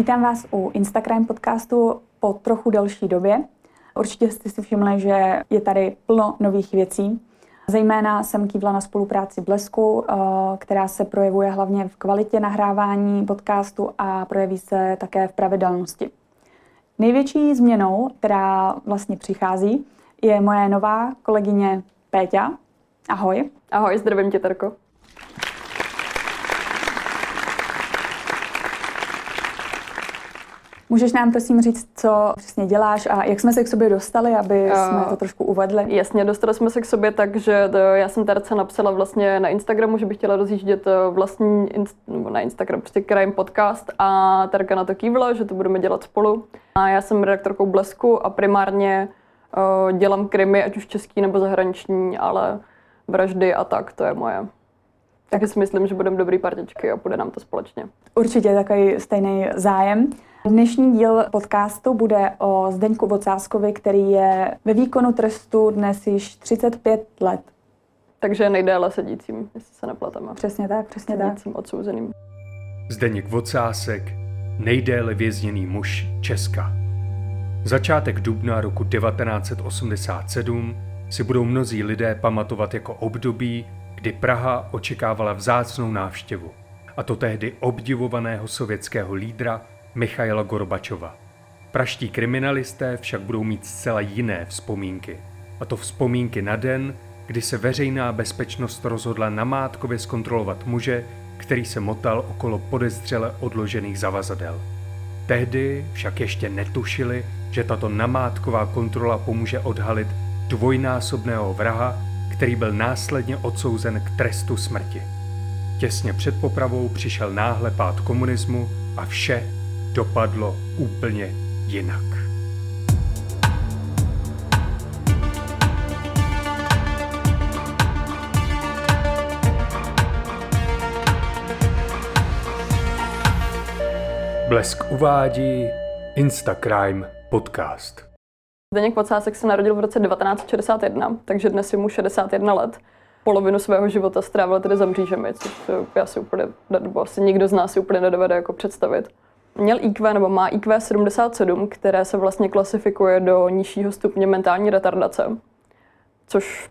Vítám vás u Instagram podcastu po trochu delší době. Určitě jste si všimli, že je tady plno nových věcí. Zejména jsem kývla na spolupráci Blesku, eh, která se projevuje hlavně v kvalitě nahrávání podcastu a projeví se také v pravidelnosti. Největší změnou, která vlastně přichází, je moje nová kolegyně Péťa. Ahoj. Ahoj, zdravím tě, Terko. Můžeš nám prosím říct, co přesně děláš a jak jsme se k sobě dostali, aby uh, jsme to trošku uvedli? Jasně, dostali jsme se k sobě tak, že já jsem Terce napsala vlastně na Instagramu, že bych chtěla rozjíždět eh, vlastní, nebo na Instagram, prostě krajem podcast a Terka na to kývla, že to budeme dělat spolu. A já jsem redaktorkou Blesku a primárně uh, dělám krimi, ať už český nebo zahraniční, ale vraždy a tak, to je moje. Takže si myslím, že budeme dobrý partičky a půjde nám to společně. Určitě takový stejný zájem. Dnešní díl podcastu bude o Zdeňku Vocáskovi, který je ve výkonu trestu dnes již 35 let. Takže nejdéle sedícím, jestli se nepleteme. Přesně tak, přesně sedícím tak. odsouzeným. Zdeněk Vocásek, nejdéle vězněný muž Česka. Začátek dubna roku 1987 si budou mnozí lidé pamatovat jako období, kdy Praha očekávala vzácnou návštěvu, a to tehdy obdivovaného sovětského lídra Michaila Gorbačova. Praští kriminalisté však budou mít zcela jiné vzpomínky. A to vzpomínky na den, kdy se veřejná bezpečnost rozhodla namátkově zkontrolovat muže, který se motal okolo podezřele odložených zavazadel. Tehdy však ještě netušili, že tato namátková kontrola pomůže odhalit dvojnásobného vraha, který byl následně odsouzen k trestu smrti. Těsně před popravou přišel náhle pád komunismu a vše dopadlo úplně jinak. Blesk uvádí Instacrime podcast. Zdeněk Vocásek se narodil v roce 1961, takže dnes je mu 61 let. Polovinu svého života strávil tedy za mřížemi, což já si úplně, nebo asi nikdo z nás si úplně nedovede jako představit. Měl IQ nebo má IQ 77, které se vlastně klasifikuje do nižšího stupně mentální retardace, což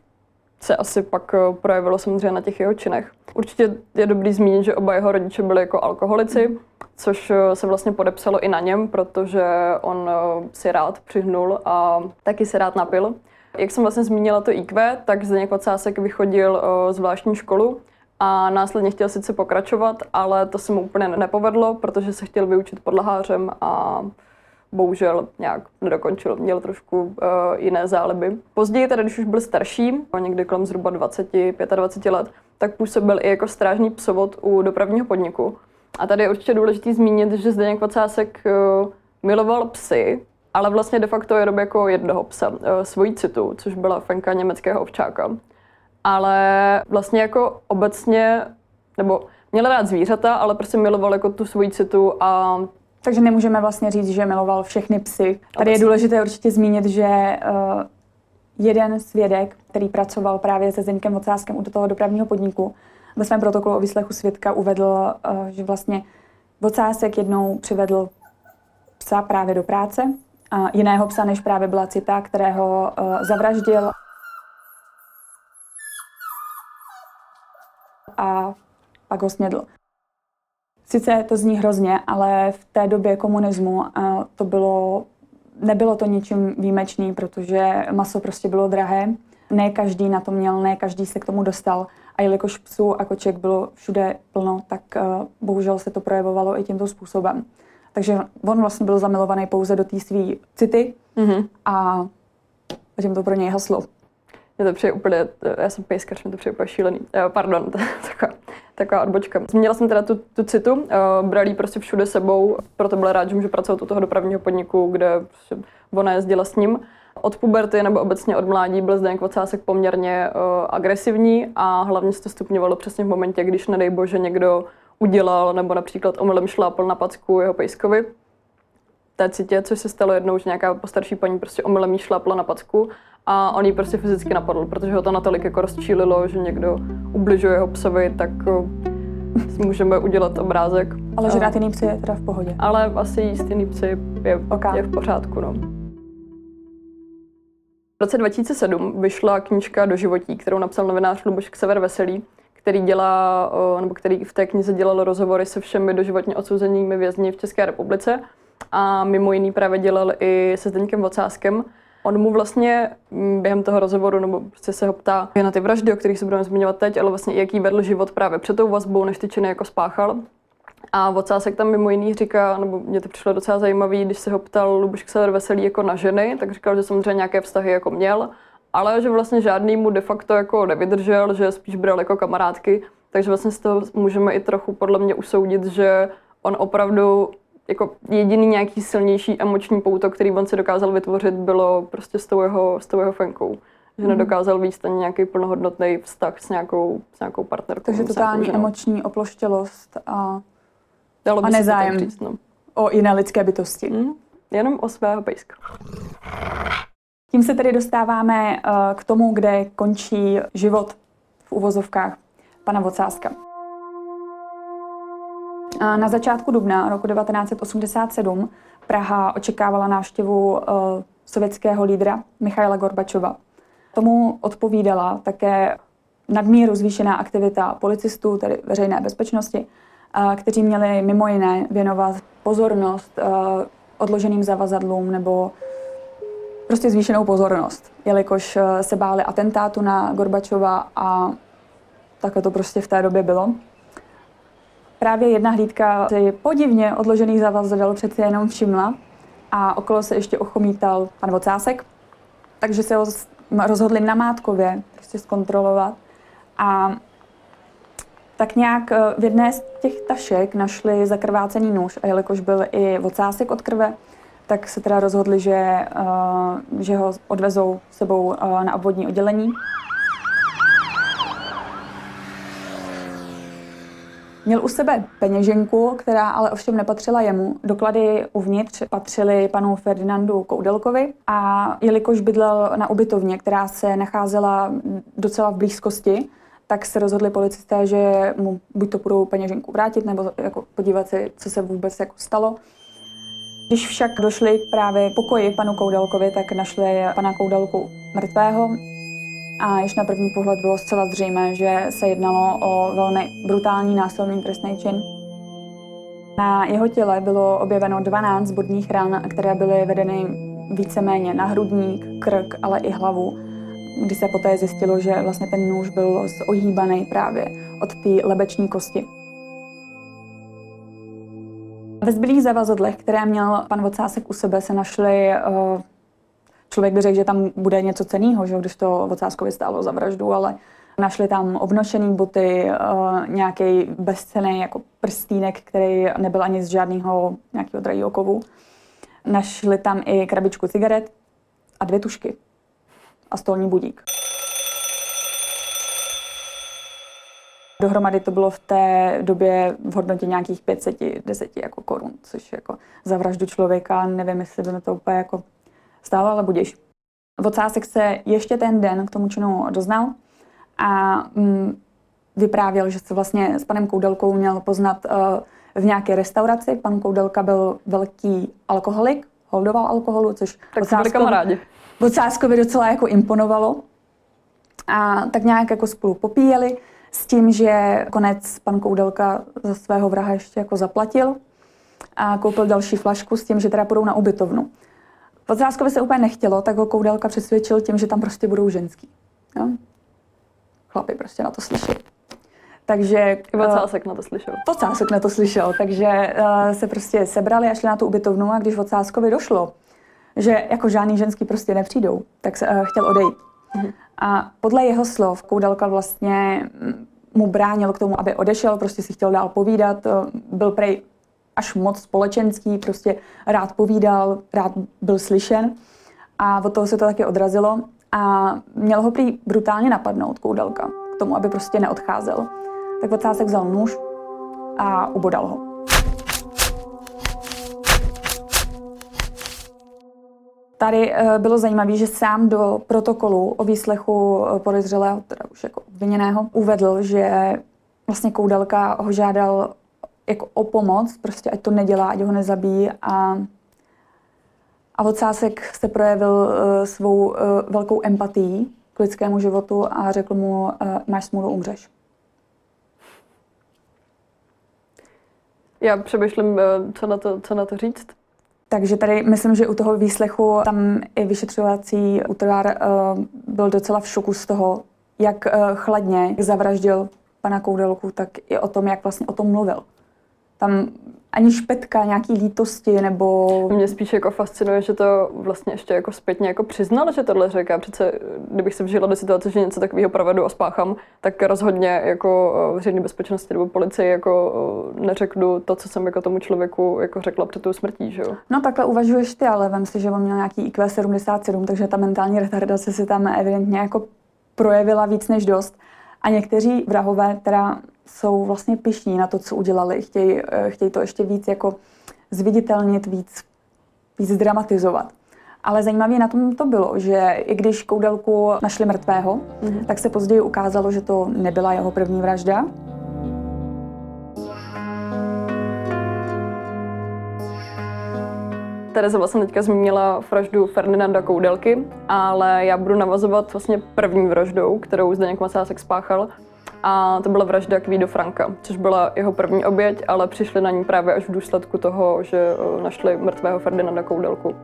se asi pak eh, projevilo samozřejmě na těch jeho činech. Určitě je dobrý zmínit, že oba jeho rodiče byli jako alkoholici, což eh, se vlastně podepsalo i na něm, protože on eh, si rád přihnul a taky si rád napil. Jak jsem vlastně zmínila to IQ, tak Zdeněk Ocásek vychodil zvláštní školu, a následně chtěl sice pokračovat, ale to se mu úplně nepovedlo, protože se chtěl vyučit podlahářem a bohužel nějak nedokončil, měl trošku uh, jiné záliby. Později teda, když už byl starší, někdy kolem zhruba 20, 25 let, tak působil i jako strážný psovod u dopravního podniku. A tady je určitě důležité zmínit, že Zdeněk Vocásek uh, miloval psy, ale vlastně de facto jenom jako jednoho psa, uh, svojí citu, což byla fenka německého ovčáka ale vlastně jako obecně, nebo měl rád zvířata, ale prostě miloval jako tu svoji citu a takže nemůžeme vlastně říct, že miloval všechny psy. Tady je důležité určitě zmínit, že uh, jeden svědek, který pracoval právě se Zdeňkem Ocáskem u toho dopravního podniku, ve svém protokolu o výslechu svědka uvedl, uh, že vlastně Vocásek jednou přivedl psa právě do práce, a jiného psa, než právě byla Cita, kterého uh, zavraždil a pak ho snědl. Sice to zní hrozně, ale v té době komunismu to bylo, nebylo to ničím výjimečný, protože maso prostě bylo drahé. Ne každý na to měl, ne každý se k tomu dostal. A jelikož psů a koček bylo všude plno, tak bohužel se to projevovalo i tímto způsobem. Takže on vlastně byl zamilovaný pouze do té své city mm-hmm. a tím to pro něj haslo. Mě to přijde úplně, já jsem pejskař, mě to přijde úplně šílený. Uh, pardon, taková, taková odbočka. Zmínila jsem teda tu, tu citu, uh, brali prostě všude sebou, proto byl rád, že může pracovat u toho dopravního podniku, kde ona jezdila s ním. Od puberty nebo obecně od mládí byl Zdeněk Vocásek poměrně agresivní a hlavně se to stupňovalo přesně v momentě, když nedej bože někdo udělal nebo například omylem šlápl na packu jeho pejskovi té citě, což se stalo jednou, že nějaká postarší paní prostě omylem jí šlápla na packu a on ji prostě fyzicky napadl, protože ho to natolik jako rozčílilo, že někdo ubližuje jeho psovi, tak tím můžeme udělat obrázek. Ale žrát jiný psy je teda v pohodě. Ale asi jíst jiný psy je, Ok. je v pořádku. No. V roce 2007 vyšla knížka do životí, kterou napsal novinář Luboš Ksever Veselý, který dělá, o, nebo který v té knize dělal rozhovory se všemi doživotně odsouzenými vězni v České republice a mimo jiný právě dělal i se Zdeňkem Vocáskem. On mu vlastně mm, během toho rozhovoru, nebo prostě se ho ptá na ty vraždy, o kterých se budeme zmiňovat teď, ale vlastně i jaký vedl život právě před tou vazbou, než ty činy jako spáchal. A Vocásek tam mimo jiný říká, nebo mě to přišlo docela zajímavý, když se ho ptal Luboš Ksever Veselý jako na ženy, tak říkal, že samozřejmě nějaké vztahy jako měl, ale že vlastně žádný mu de facto jako nevydržel, že spíš bral jako kamarádky, takže vlastně z toho můžeme i trochu podle mě usoudit, že on opravdu jako jediný nějaký silnější emoční pouto, který on si dokázal vytvořit, bylo prostě s tou jeho, s tou jeho fenkou. Že Mhm. nedokázal víc ani nějaký plnohodnotný vztah s nějakou, s nějakou partnerkou. Takže totální nějakou emoční oploštělost a Dalo by a se nezájem. tak říct, no. o jiné lidské bytosti. Mm, jenom o svého pejska. Tím se tedy dostáváme eh, k tomu, kde končí život v uvozovkách pana Vocáska. Na začátku dubna roku 1987 Praha očekávala návštěvu eh, sovětského lídra Michaila Gorbačova. Tomu odpovídala také nadmíru zvýšená aktivita policistů, tedy veřejné bezpečnosti, eh, kteří měli mimo jiné věnovat pozornost eh, odloženým zavazadlům nebo prostě zvýšenou pozornost, jelikož se báli atentátu na Gorbačova a takhle to prostě v té době bylo. Právě jedna hlídka si podivně odložených zavazadel přeci jenom všimla a okolo se ještě ochomítal pan Vocásek, takže se ho rozhodli namátkově prostě zkontrolovat. A tak nějak eh, v jedné z těch tašek našli zakrvácený nůž a jelikož byl i vocásek od krve, tak se teda rozhodli, že, eh, že ho odvezou sebou eh, na obvodní oddělení. Měl u sebe peněženku, která ale ovšem nepatřila jemu. Doklady uvnitř patřily panu Ferdinandu Koudelkovi a jelikož bydlel na ubytovně, která se nacházela docela v blízkosti, tak se rozhodli policisté, že mu buď to budou peněženku vrátit, nebo jako podívat se, co se vůbec jako stalo. Když však došli právě pokoji panu Koudelkovi, tak našli pana Koudelku mrtvého a již na první pohled bylo zcela zřejmé, že se jednalo o velmi brutální násilný trestný čin. Na jeho těle bylo objeveno 12 bodních ran, které byly vedeny víceméně na hrudník, krk, ale i hlavu, kdy se poté zjistilo, že vlastně ten nůž byl ohýbaný právě od té lebeční kosti. Ve zbylých zavazadlech, které měl pan Vocásek u sebe, se našly uh, člověk by řekl, že tam bude něco ceného, že když to Vocáskovi stálo za vraždu, ale našli tam obnošený boty, uh, nějaký bezcený jako prstínek, který nebyl ani z žádného nějakého drahého kovu. Našli tam i krabičku cigaret a dvě tušky a stolní budík. Dohromady to bylo v té době v hodnotě nějakých 500, 10 jako korun, což jako za vraždu člověka, nevím, jestli by to úplně jako stálo, ale budíš. Vocásek se ještě ten den k tomu činu doznal a mm, vyprávěl, že se vlastně s panem Koudelkou měl poznat uh, v nějaké restauraci. Pan Koudelka byl velký alkoholik, holdoval alkoholu, což. Vocáskovi docela jako imponovalo. A tak nějak jako spolu popíjeli s tím, že konec pan Koudelka za svého vraha ještě jako zaplatil a koupil další flašku s tím, že teda půjdou na ubytovnu. Vocáskovi se úplně nechtělo, tak ho Koudelka přesvědčil tím, že tam prostě budou ženský. Jo? Chlapi prostě na to slyšeli. Takže Vocásek na to slyšel. Vocásek na to slyšel, takže uh, se prostě sebrali a šli na tu ubytovnu a když Vocáskovi došlo, že jako žádný ženský prostě nepřijdou, tak se uh, chtěl odejít. A podle jeho slov Koudelka vlastně mm, mu bránil k tomu, aby odešel, prostě si chtěl dál povídat, eh, byl prej až moc společenský, prostě rád povídal, rád byl slyšen a od toho se to taky odrazilo a měl ho prý brutálně napadnout Koudelka k tomu, aby prostě neodcházel. Tak Vocásek vzal nůž a ubodal ho. Tady eh, bylo zajímavé, že sám do protokolu o výslechu eh, podezřelého, teda už jako obviněného, uvedl, že vlastně Koudelka ho žádal jako o pomoc, prostě ať to nedělá, ať ho nezabíjí a a Vocásek se projevil uh, svou uh, velkou empatii k lidskému životu a řekl mu, uh, máš smůlu, umřeš. Já přemýšlím, co na to, co na to říct. Takže tady myslím, že u toho výslechu tam i vyšetřovací útvar uh, byl docela v šoku z toho, jak uh, chladně zavraždil pana Koudelku, tak i o tom, jak vlastně o tom mluvil. Tam ani špetka nějaký lítosti nebo... Mě spíš jako fascinuje, že to vlastně ještě jako zpětně jako přiznal, že tohle řekl. Přece kdybych se vžila do situace, že něco takového provedu a spáchám, tak rozhodně jako eh, veřejné bezpečnosti nebo policii jako eh, neřeknu to, co jsem jako tomu člověku jako řekla před tou smrtí, že jo? No takhle uvažuješ ty, ale vem si, že on měl nějaký IQ 77, takže ta mentální retardace si tam evidentně jako projevila víc než dost. A někteří vrahové teda jsou vlastně pišní na to, co udělali. Chtějí, eh, chtějí to ještě víc jako zviditelnit, víc, víc dramatizovat. Ale zajímavé na tom to bylo, že i když Koudelku našli mrtvého, mm-hmm. tak se později ukázalo, že to nebyla jeho první vražda. Tereza vlastně teďka zmínila vraždu Ferdinanda Koudelky, ale já budu navazovat vlastně první vraždou, kterou Zdeněk Macásek spáchal, a to byla vražda Kvído Franka, což byla jeho první oběť, ale přišli na ní právě až v důsledku toho, že eh, našli mrtvého Ferdinanda Koudelku.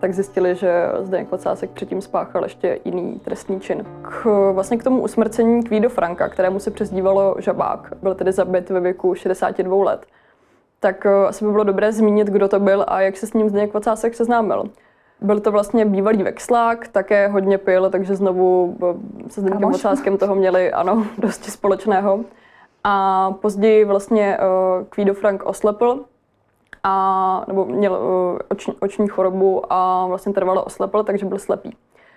Tak zjistili, že Zdeněk Vocásek předtím spáchal ještě jiný trestný čin. K, vlastně k tomu usmrcení Kvído Franka, kterému se přezdívalo Žabák, byl tedy zabit ve věku 62 let, tak eh, asi by bylo dobré zmínit, kdo to byl a jak se s ním Zdeněk Vocásek seznámil. Byl to vlastně bývalý vexlák, také hodně pil, takže znovu se Zdeňkem Ocáskem toho měli, ano, dosti společného. A později vlastně uh, Kvído Frank oslepl, a, nebo měl uh, oční, oční chorobu a vlastně trvalo oslepl, takže byl slepý.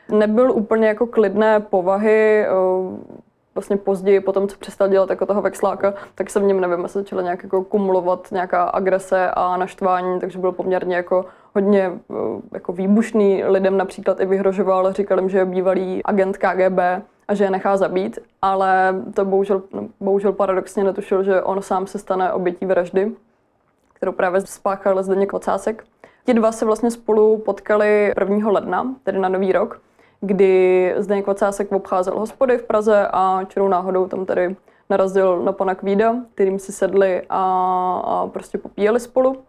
Nebyl úplně jako klidné povahy, uh, vlastně později, po tom, co přestal dělat jako toho vexláka, tak se v něm, nevím, se začala nějak jako kumulovat nějaká agrese a naštvání, takže byl poměrně jako hodně eh, jako výbušný. Lidem například i vyhrožoval, říkal jim, že je bývalý agent KGB a že je nechá zabít, ale to bohužel, no, bohužel paradoxně netušil, že on sám se stane obětí vraždy, kterou právě spáchal Zdeněk Ocásek. Ti dva se vlastně spolu potkali 1. ledna, tedy na Nový rok, kdy Zdeněk Ocásek obcházel hospody v Praze a čirou náhodou tam tedy narazil na pana Kvída, kterým si sedli a, a prostě popíjeli spolu.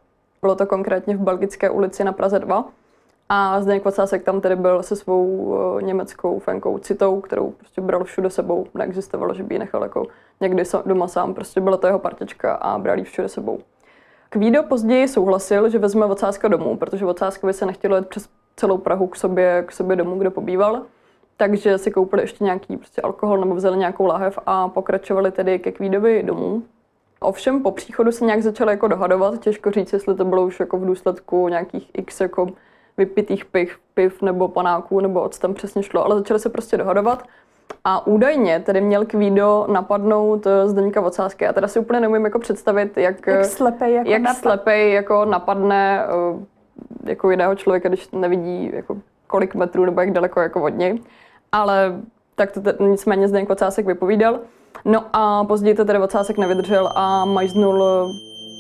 Bylo to konkrétně v Belgické ulici na Praze 2. A Zdeněk Vocásek tam tedy byl se svou uh, německou fenkou Citou, kterou prostě bral všude sebou. Neexistovalo, že by ji nechal jako někdy doma sám. Prostě byla to jeho partička a bral ji všude sebou. Kvído později souhlasil, že vezme Vocáska domů, protože Vocáskovi se nechtělo jít přes celou Prahu k sobě, k sobě domů, kde pobýval. Takže si koupili ještě nějaký prostě alkohol nebo vzali nějakou lahev a pokračovali tedy ke Kvídovi domů. Ovšem po příchodu se nějak začali jako dohadovat, těžko říct, jestli to bylo už jako v důsledku nějakých x jako vypitých piv, piv nebo panáků, nebo co tam přesně šlo, ale začali se prostě dohadovat. A údajně tedy měl Kvído napadnout eh, Zdeňka Vocásky. Já teda si úplně neumím jako představit, jak, jak slepej jako, jak napad... slepej jako napadne eh, jako jiného člověka, když nevidí jako kolik metrů nebo jak daleko jako od něj. Ale tak to t- nicméně Zdeněk Vocásek vypovídal. No a později to tedy Vocásek nevydržel a majznul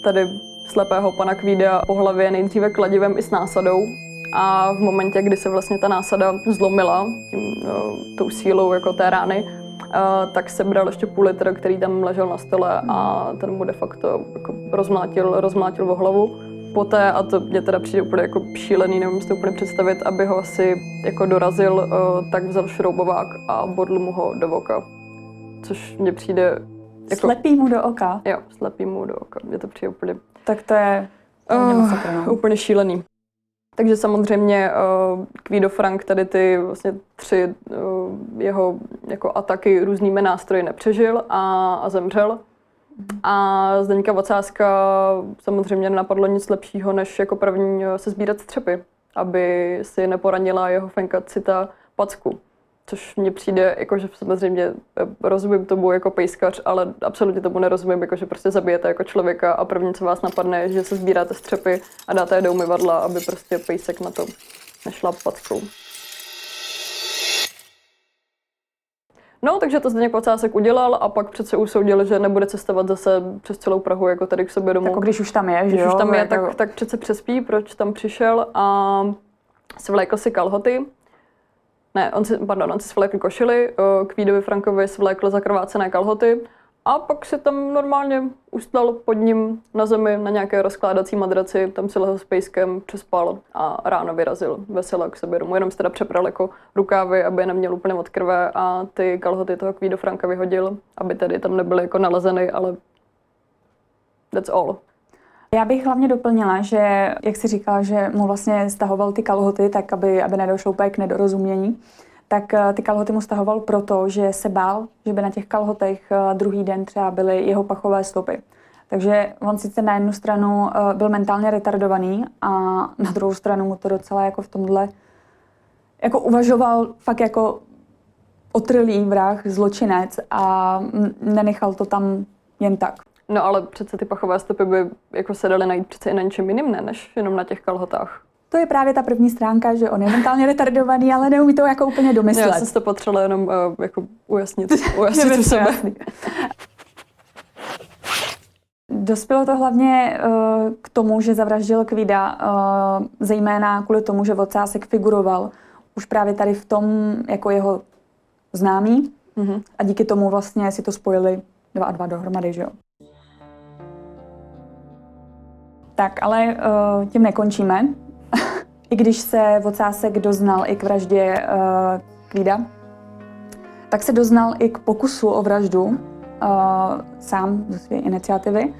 tady slepého pana Kvída po hlavě nejdříve kladivem i s násadou. A v momentě, kdy se vlastně ta násada zlomila tím, no, tou sílou jako té rány, Uh, tak sebral ještě půl litr, který tam ležel na stole a ten mu de facto jako rozmlátil, rozmlátil o hlavu. Poté, a to mě teda přijde úplně jako šílený, nevím si to úplně představit, aby ho asi jako dorazil, uh, tak vzal šroubovák a bodl mu ho do voka což mně přijde... Jako, slepý mu do oka? Jo, slepý mu do oka. Mě to přijde úplně... Tak to je uh, masakr, no. úplně šílený. Takže samozřejmě uh, Kvído Frank tady ty vlastně tři uh, jeho jako ataky různými nástroji nepřežil a, a zemřel. A Zdeňka Vocáska samozřejmě nenapadlo nic lepšího, než jako první se sbírat střepy, aby si neporanila jeho fenka cita packu což mně přijde, jako že samozřejmě eh, rozumím tomu jako pejskař, ale absolutně tomu nerozumím, jako že prostě zabijete jako člověka a první, co vás napadne, je, že se sbíráte střepy a dáte je do umyvadla, aby prostě pejsek na to nešla packou. No, takže to Zdeněk Pacásek udělal a pak přece usoudil, že nebude cestovat zase přes celou Prahu jako tady k sobě domů. Jako když už tam je, že Když jo? už tam je, tak, tak přece přespí, proč tam přišel a svlékl si kalhoty. Ne, on si, pardon, on si svlékl košily, eh, k Vídovi Frankovi svlékl zakrvácené kalhoty a pak si tam normálně ustal pod ním na zemi na nějaké rozkládací madraci, tam si lehl s pejskem, přespal a ráno vyrazil vesele k sobě domů. Jenom si teda přepral jako rukávy, aby je neměl úplně od krve a ty kalhoty toho Kvído Franka vyhodil, aby tedy tam nebyly jako nalezeny, ale that's all. Já bych hlavně doplnila, že, jak si říkal, že mu vlastně stahoval ty kalhoty, tak aby, aby nedošlo úplně k nedorozumění, tak eh, ty kalhoty mu stahoval proto, že se bál, že by na těch kalhotech eh, druhý den třeba byly jeho pachové stopy. Takže on sice na jednu stranu eh, byl mentálně retardovaný a na druhou stranu mu to docela jako v tomhle jako uvažoval fakt jako otrlý vrah, zločinec a nenechal to tam jen tak. No ale přece ty pachové stopy by jako se daly najít přece i na něčem jiným, ne, než jenom na těch kalhotách. To je právě ta první stránka, že on je mentálně retardovaný, ale neumí to jako úplně Já domyslet. jsem si to potřebovala jenom uh, jako ujasnit, ujasnit u sebe. jasný. Dospělo to hlavně uh, k tomu, že zavraždil Kvída, uh, zejména kvůli tomu, že Vocásek figuroval už právě tady v tom jako jeho známý Mhm. a díky tomu vlastně si to spojili dva a dva dohromady, že jo. Tak, ale uh, tím nekončíme. I když se Vocásek doznal i k vraždě uh, Kvída, tak se doznal i k pokusu o vraždu uh, sám ze své iniciativy.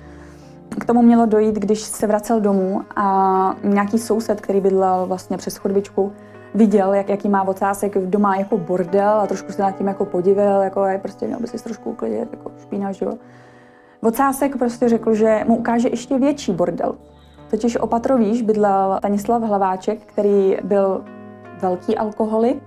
K tomu mělo dojít, když se vracel domů a nějaký soused, který bydlel vlastně přes chodbičku, viděl, jak, jaký má ocásek doma jako bordel a trošku se nad tím jako podivil, jako je prostě měl by si trošku uklidit, jako špína, že jo. Vocásek prostě řekl, že mu ukáže ještě větší bordel. Totiž opatrovíš bydlel Stanislav Hlaváček, který byl velký alkoholik,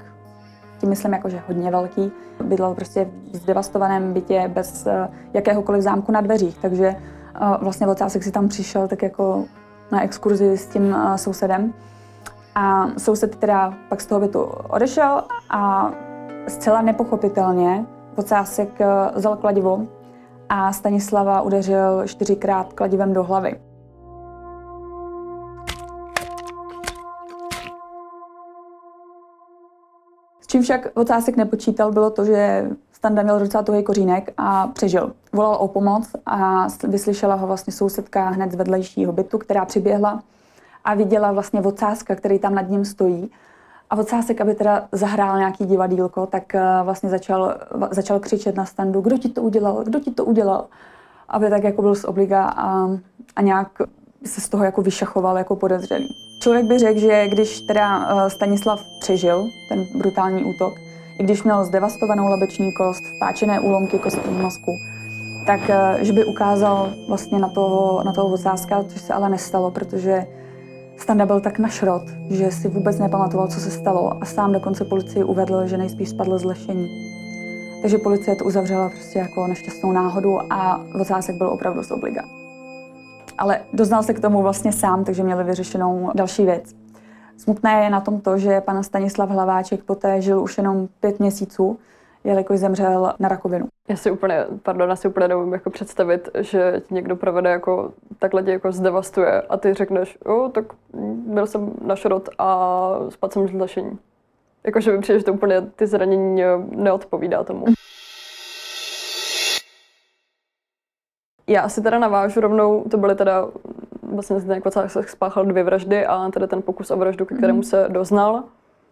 tím myslím jako, že hodně velký. Bydlel prostě v zdevastovaném bytě bez eh, jakéhokoliv zámku na dveřích, takže eh, vlastně Vocásek si tam přišel tak jako na exkurzi s tím eh, sousedem. A soused teda pak z toho bytu odešel a zcela nepochopitelně Vocásek vzal kladivo a Stanislava udeřil čtyřikrát kladivem do hlavy. S čím však Vocásek nepočítal, bylo to, že Standa měl docela tuhý kořínek a přežil. Volal o pomoc a vyslyšela ho vlastně sousedka hned z vedlejšího bytu, která přiběhla a viděla vlastně Vocáska, který tam nad ním stojí. A Vocásek, aby teda zahrál nějaký divadílko, tak eh, vlastně začal, začal křičet na standu, kdo ti to udělal, kdo ti to udělal. Aby tak jako byl z obliga a, a nějak se z toho jako vyšachoval jako podezřelý. Člověk by řekl, že když teda eh, Stanislav přežil ten brutální útok, i když měl zdevastovanou lebeční kost, vpáčené úlomky kostní mozku, tak eh, že by ukázal vlastně na toho, na toho Vocáska, což se ale nestalo, protože Standa byl tak na šrot, že si vůbec nepamatoval, co se stalo a sám dokonce policii uvedl, že nejspíš spadl z lešení. Takže policie to uzavřela prostě jako nešťastnou náhodu a Vocásek byl opravdu z obliga. Ale doznal se k tomu vlastně sám, takže měli vyřešenou další věc. Smutné je na tom to, že pan Stanislav Hlaváček poté žil už jenom pět měsíců, jelikož zemřel na rakovinu. Já si úplně, pardon, já si úplně neumím jako představit, že ti někdo provede jako, takhle tě jako zdevastuje a ty řekneš, jo, tak byl jsem na šrot a spadl jsem z lešení. Jakože mi přijde, že to úplně ty zranění eh, neodpovídá tomu. Já asi teda navážu rovnou, to byly teda vlastně Zdeněk Vocásek spáchal dvě vraždy a teda ten pokus o vraždu, ke kterému se doznal.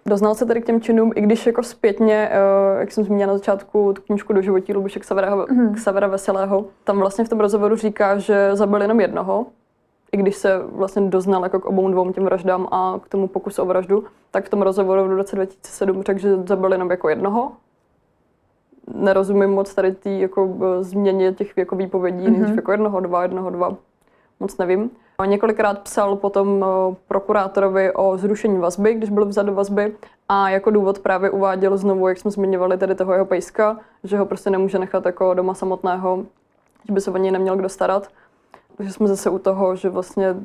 Doznal se tedy k těm činům, i když jako zpětně, eh, jak jsem zmínila na začátku, tu knížku do životí Lubiše Xavera, Mhm. Xavera Veselého, tam vlastně v tom rozhovoru říká, že zabil jenom jednoho, i když se vlastně doznal jako k obou dvou těm vraždám a k tomu pokusu o vraždu, tak v tom rozhovoru v roce 2007 řekl, že zabil jenom jako jednoho. Nerozumím moc tady té jako eh, změně těch jako výpovědí, mm-hmm. nejdřív jako jednoho, dva, jednoho, dva, moc nevím. Několikrát psal potom eh, prokurátorovi o zrušení vazby, když byl vzat do vazby a jako důvod právě uváděl znovu, jak jsme zmiňovali tady toho jeho pejska, že ho prostě nemůže nechat jako doma samotného, že by se o něj neměl kdo starat. Takže jsme zase u toho, že vlastně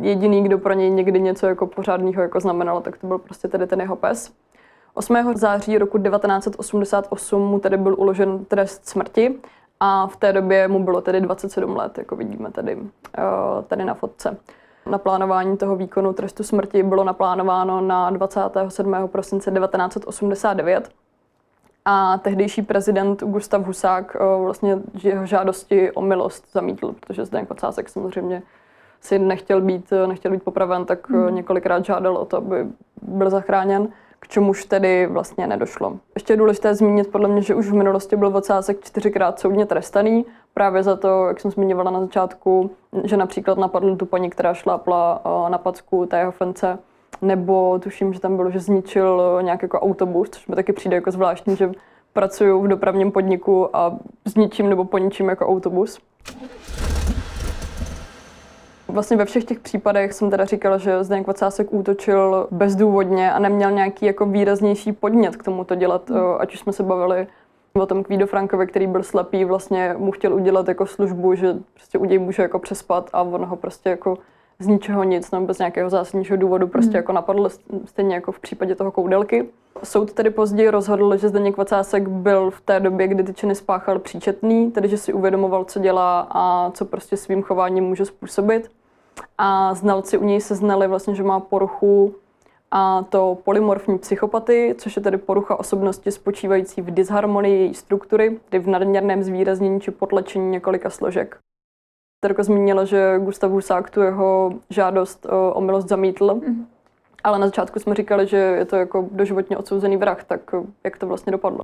jediný, kdo pro něj někdy něco jako pořádného jako znamenal, tak to byl prostě tady ten jeho pes. 8. září roku 1988 mu tedy byl uložen trest smrti a v té době mu bylo tedy 27 let, jako vidíme tady, eh, tady na fotce. Naplánování toho výkonu trestu smrti bylo naplánováno na 27. prosince 1989 a tehdejší prezident Gustav Husák eh, vlastně jeho žádosti o milost zamítl, protože Zdeněk Ocásek samozřejmě si nechtěl být, eh, nechtěl být popraven, tak hmm. několikrát žádal o to, aby byl zachráněn k čemuž tedy vlastně nedošlo. Ještě je důležité zmínit podle mě, že už v minulosti byl Vocásek čtyřikrát soudně trestaný, právě za to, jak jsem zmiňovala na začátku, že například napadl tu paní, která šlápla eh, na packu té jeho fence, nebo tuším, že tam bylo, že zničil nějaký jako autobus, což mi taky přijde jako zvláštní, že pracuju v dopravním podniku a zničím nebo poničím jako autobus. Vlastně ve všech těch případech jsem teda říkala, že Zdeněk Vacásek útočil bezdůvodně a neměl nějaký jako výraznější podnět k tomu to dělat, hmm. ať už jsme se bavili o tom Kvído Frankovi, který byl slepý, vlastně mu chtěl udělat jako službu, že prostě u něj může jako přespat a on ho prostě jako z ničeho nic, nebo bez nějakého zásadního důvodu prostě hmm. jako napadl, stejně jako v případě toho koudelky. Soud tedy později rozhodl, že Zdeněk Vacásek byl v té době, kdy ty činy spáchal příčetný, tedy že si uvědomoval, co dělá a co prostě svým chováním může způsobit a znalci u něj se znali vlastně, že má poruchu a to polymorfní psychopaty, což je tedy porucha osobnosti spočívající v disharmonii její struktury, tedy v nadměrném zvýraznění či potlačení několika složek. Terko zmínila, že Gustav Husák tu jeho žádost o, o milost zamítl, mm-hmm. ale na začátku jsme říkali, že je to jako doživotně odsouzený vrah, tak jak to vlastně dopadlo?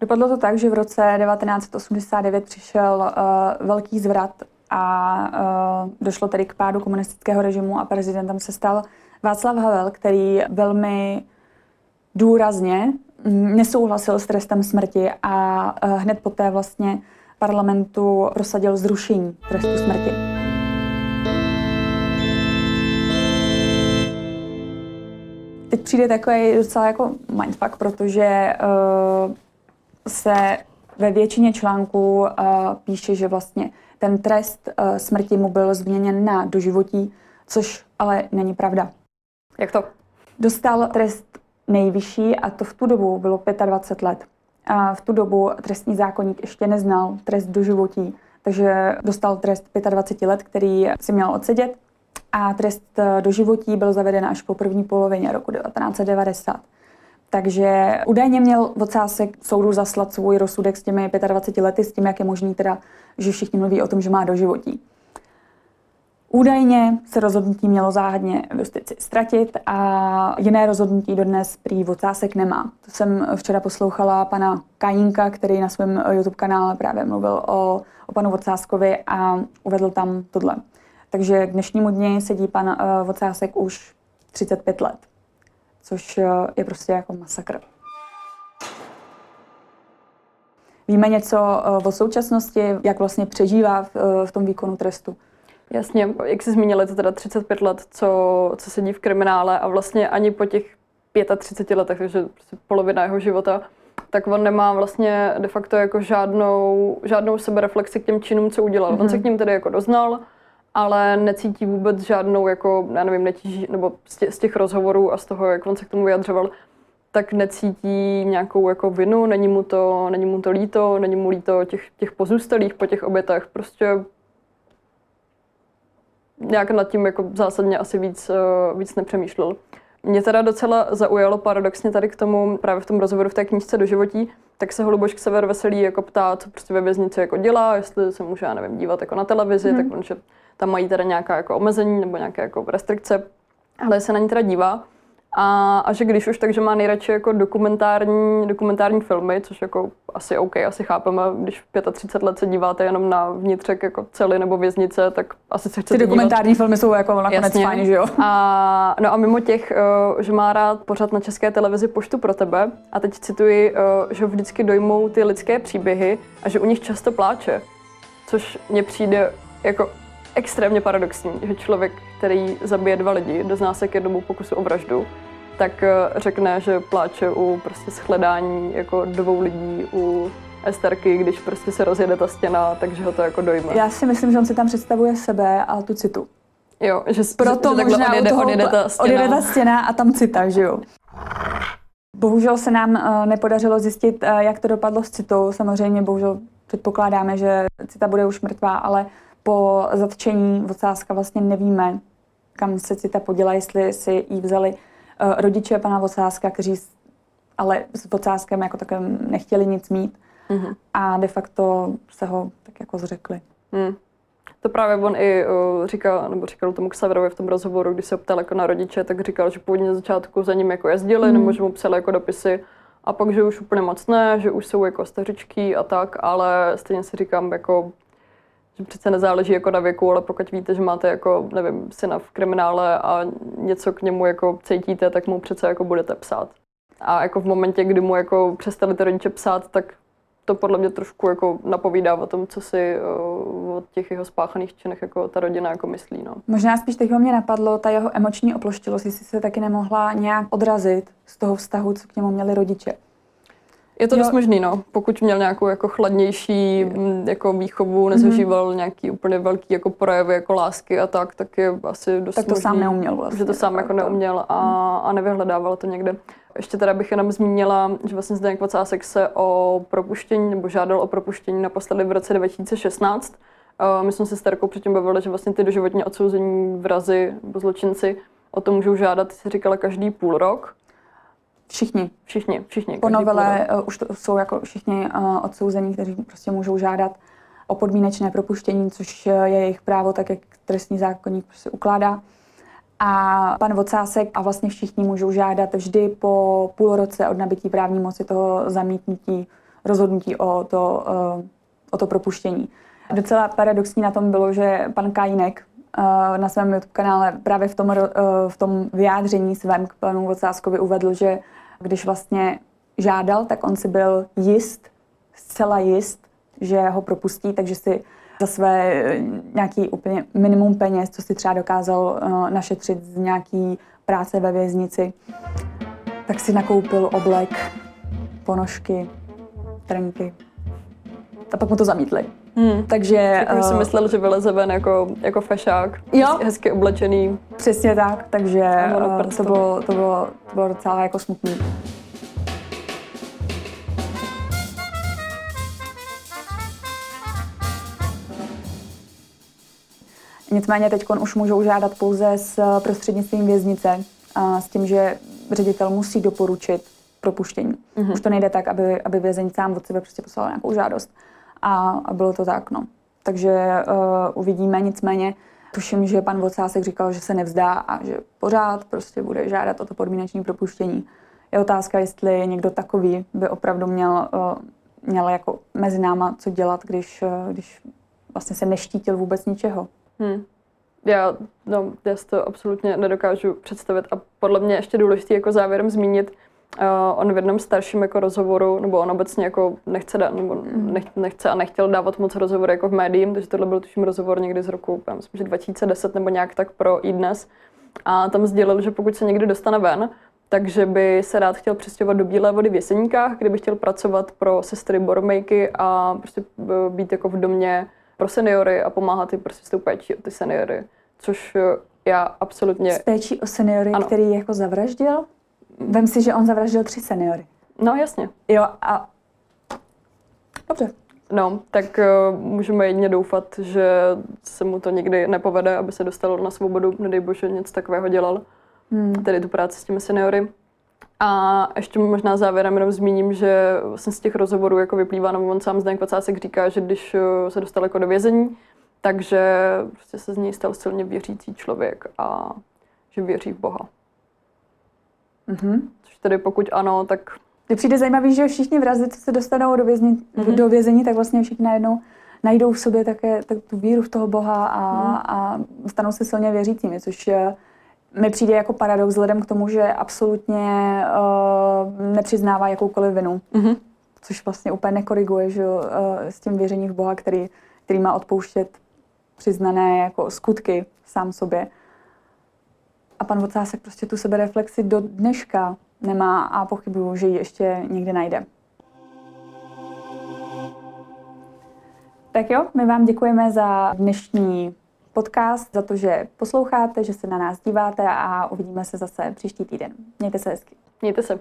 Dopadlo to tak, že v roce 1989 přišel uh, velký zvrat a uh, došlo tedy k pádu komunistického režimu a prezidentem se stal Václav Havel, který velmi důrazně nesouhlasil s trestem smrti a uh, hned poté vlastně parlamentu prosadil zrušení trestu smrti. Teď přijde takový docela jako mindfuck, protože uh, se ve většině článků uh, píše, že vlastně ten trest uh, smrti mu byl změněn na doživotí, což ale není pravda. Jak to? Dostal trest nejvyšší a to v tu dobu bylo 25 let. A v tu dobu trestní zákonník ještě neznal trest doživotí, takže dostal trest 25 let, který si měl odsedět a trest eh, doživotí byl zaveden až po první polovině roku 1990. Takže údajně měl Vocásek soudu zaslat svůj rozsudek s těmi 25 lety, s tím, jak je možný teda, že všichni mluví o tom, že má doživotí. Údajně se rozhodnutí mělo záhadně v justici ztratit a jiné rozhodnutí dodnes prý Vocásek nemá. To jsem včera poslouchala pana Kajínka, který na svém YouTube kanále právě mluvil o, o panu Vocáskovi a uvedl tam tohle. Takže k dnešnímu dni sedí pan uh, Vocásek už 35 let což eh, je prostě jako masakr. Víme něco eh, o současnosti, jak vlastně přežívá v, eh, v tom výkonu trestu? Jasně, jak jsi zmínili, to teda 35 let, co, co sedí v kriminále a vlastně ani po těch 35 letech, takže prostě polovina jeho života, tak on nemá vlastně de facto jako žádnou, žádnou sebereflexi k těm činům, co udělal. Mm-hmm. On se mhm. k ním tedy jako doznal, ale necítí vůbec žádnou, jako, já nevím, netíží, nebo z těch rozhovorů a z toho, jak on se k tomu vyjadřoval, tak necítí nějakou jako vinu, není mu to, není mu to líto, není mu líto těch, těch pozůstalých po těch obětech, prostě nějak nad tím jako zásadně asi víc, uh, víc nepřemýšlel. Mě teda docela zaujalo paradoxně tady k tomu, právě v tom rozhovoru v té knížce do životí, tak se Holuboš Sever Veselý jako ptá, co prostě ve věznici jako dělá, jestli se může, já nevím, dívat jako na televizi, hmm. tak on, že tam mají teda nějaká jako omezení nebo nějaké jako restrikce, ale se na ní teda dívá. A, a že když už, takže má nejradši jako dokumentární, dokumentární filmy, což jako asi OK, asi chápeme, když 35 let se díváte jenom na vnitřek jako cely nebo věznice, tak asi se chcete Ty dokumentární dívat. filmy jsou jako nakonec Jasně. fajn, že jo? A, no a mimo těch, uh, že má rád pořád na české televizi Poštu pro tebe a teď cituji, uh, že vždycky dojmou ty lidské příběhy a že u nich často pláče, což mně přijde jako extrémně paradoxní, že člověk, který zabije dva lidi, dozná se k jednomu pokusu o vraždu, tak eh, řekne, že pláče u prostě shledání jako dvou lidí u Esterky, když prostě se rozjede ta stěna, takže ho to jako dojme. Já si myslím, že on si tam představuje sebe a tu citu. Jo, že, Proto že, že možná odjede, odjede, ta stěna. odjede ta stěna a tam cita, že jo. Bohužel se nám uh, nepodařilo zjistit, uh, jak to dopadlo s citou. Samozřejmě bohužel předpokládáme, že cita bude už mrtvá, ale po zatčení Vocáska vlastně nevíme, kam se cita poděla, jestli si ji vzali rodiče pana Vocáska, kteří ale s Vocáskem jako takovým nechtěli nic mít mm-hmm. a de facto se ho tak jako zřekli. Mm. To právě on i uh, říkal, nebo říkal tomu Xaverovi v tom rozhovoru, když se ptal jako na rodiče, tak říkal, že původně na začátku za ním jako jezdili, mm. nebo že mu psali jako dopisy, a pak, že už úplně moc ne, že už jsou jako stařičky a tak, ale stejně si říkám, jako, že přece nezáleží jako na věku, ale pokud víte, že máte jako, nevím, syna v kriminále a něco k němu jako cítíte, tak mu přece jako budete psát. A jako v momentě, kdy mu jako přestali ty rodiče psát, tak to podle mě trošku jako napovídá o tom, co si o těch jeho spáchaných činech jako ta rodina jako myslí. No. Možná spíš teď mě napadlo ta jeho emoční oploštilost, jestli se taky nemohla nějak odrazit z toho vztahu, co k němu měli rodiče. Je to jo. dost možný, no. Pokud měl nějakou jako chladnější jako výchovu, nezažíval mm-hmm. nějaký úplně velký jako projevy jako lásky a tak, tak je asi dost Tak to možný, sám neuměl vlastně. Že to sám jako neuměl a, a nevyhledával to někde. Ještě teda bych jenom zmínila, že vlastně Zdeněk Vocásek se o propuštění nebo žádal o propuštění naposledy v roce 2016. My jsme se s Terkou předtím bavili, že vlastně ty doživotně odsouzení vrazy nebo zločinci o to můžou žádat, si říkala, každý půl rok. Všichni. Všichni, všichni. Po novele uh, už to jsou jako všichni uh, odsouzení, kteří prostě můžou žádat o podmínečné propuštění, což je jejich právo, tak jak trestní zákonník prostě ukládá. A pan Vocásek a vlastně všichni můžou žádat vždy po půl roce od nabití právní moci toho zamítnutí rozhodnutí o to, o to propuštění. Docela paradoxní na tom bylo, že pan Kajinek uh, na svém YouTube kanále právě v tom, v tom vyjádření svém k panu Vocáskovi uvedl, že když vlastně žádal, tak on si byl jist, zcela jist, že ho propustí, takže si za své eh, nějaký úplně minimum peněz, co si třeba dokázal uh, našetřit z nějaký práce ve věznici, tak si nakoupil oblek, ponožky, trenky. A pak mu to zamítli. Hmm. Takže... Tak uh, si myslel, že vyleze ven jako, jako fešák. Jo. Hezky oblečený. Přesně tak, takže uh, to, bylo, to, bylo, to bylo docela jako smutný. Nicméně teď už můžou žádat pouze s prostřednictvím věznice, a s tím, že ředitel musí doporučit propuštění. Mm-hmm. Už to nejde tak, aby, aby vězeň sám od sebe prostě poslal nějakou žádost. A, a bylo to tak, no. Takže uh, uvidíme, nicméně tuším, že pan Vocásek říkal, že se nevzdá a že pořád prostě bude žádat o to podmínečné propuštění. Je otázka, jestli někdo takový by opravdu měl, uh, měl jako mezi náma co dělat, když, uh, když vlastně se neštítil vůbec ničeho. Hmm. Já, no, já si to absolutně nedokážu představit a podle mě ještě důležité jako závěrem zmínit, uh, on v jednom starším jako rozhovoru, nebo on obecně jako nechce, dát, nebo hmm. nech, nechce a nechtěl dávat moc rozhovory jako v médiím, takže tohle byl tuším rozhovor někdy z roku, já myslím, že 2010 nebo nějak tak pro i dnes. A tam sdělil, že pokud se někdy dostane ven, takže by se rád chtěl přestěhovat do Bílé vody v Jeseníkách, kde by chtěl pracovat pro sestry Boromejky a prostě eh, být jako v domě pro seniory a pomáhat jim prostě s tou péčí o ty seniory, což eh, já absolutně... S péčí o seniory, ano. který jako zavraždil? Vem si, že on zavraždil tři seniory. No, jasně. Jo, a... Dobře. No, tak uh, můžeme jedině doufat, že se mu to nikdy nepovede, aby se dostal na svobodu, nedej bože, něco takového dělal. Hmm. Tedy tu práci s těmi seniory. A ještě možná závěrem jenom zmíním, že vlastně z těch rozhovorů jako vyplývá, nebo on sám Zdeněk Vacásek říká, že když eh, se dostal jako do vězení, takže prostě se z něj stal silně věřící člověk a že věří v Boha. Mm-hmm. Což tedy pokud ano, tak... Mně přijde zajímavý, že všichni vrazi, co se dostanou do, vězení, mm-hmm. do vězení, tak vlastně všichni najednou najdou v sobě také tak tu víru v toho Boha a, mm. a stanou se silně věřícími, což mi přijde jako paradox vzhledem k tomu, že absolutně uh, nepřiznává jakoukoliv vinu. Mm-hmm. Což vlastně úplně nekoriguje že, uh, s tím věřením v Boha, který, který má odpouštět přiznané jako skutky sám sobě. A pan Vocásek prostě tu sebereflexi do dneška nemá a pochybuju, že ji ještě někde najde. Tak jo, my vám děkujeme za dnešní podcast, za to, že posloucháte, že se na nás díváte a uvidíme se zase příští týden. Mějte se hezky. Mějte se.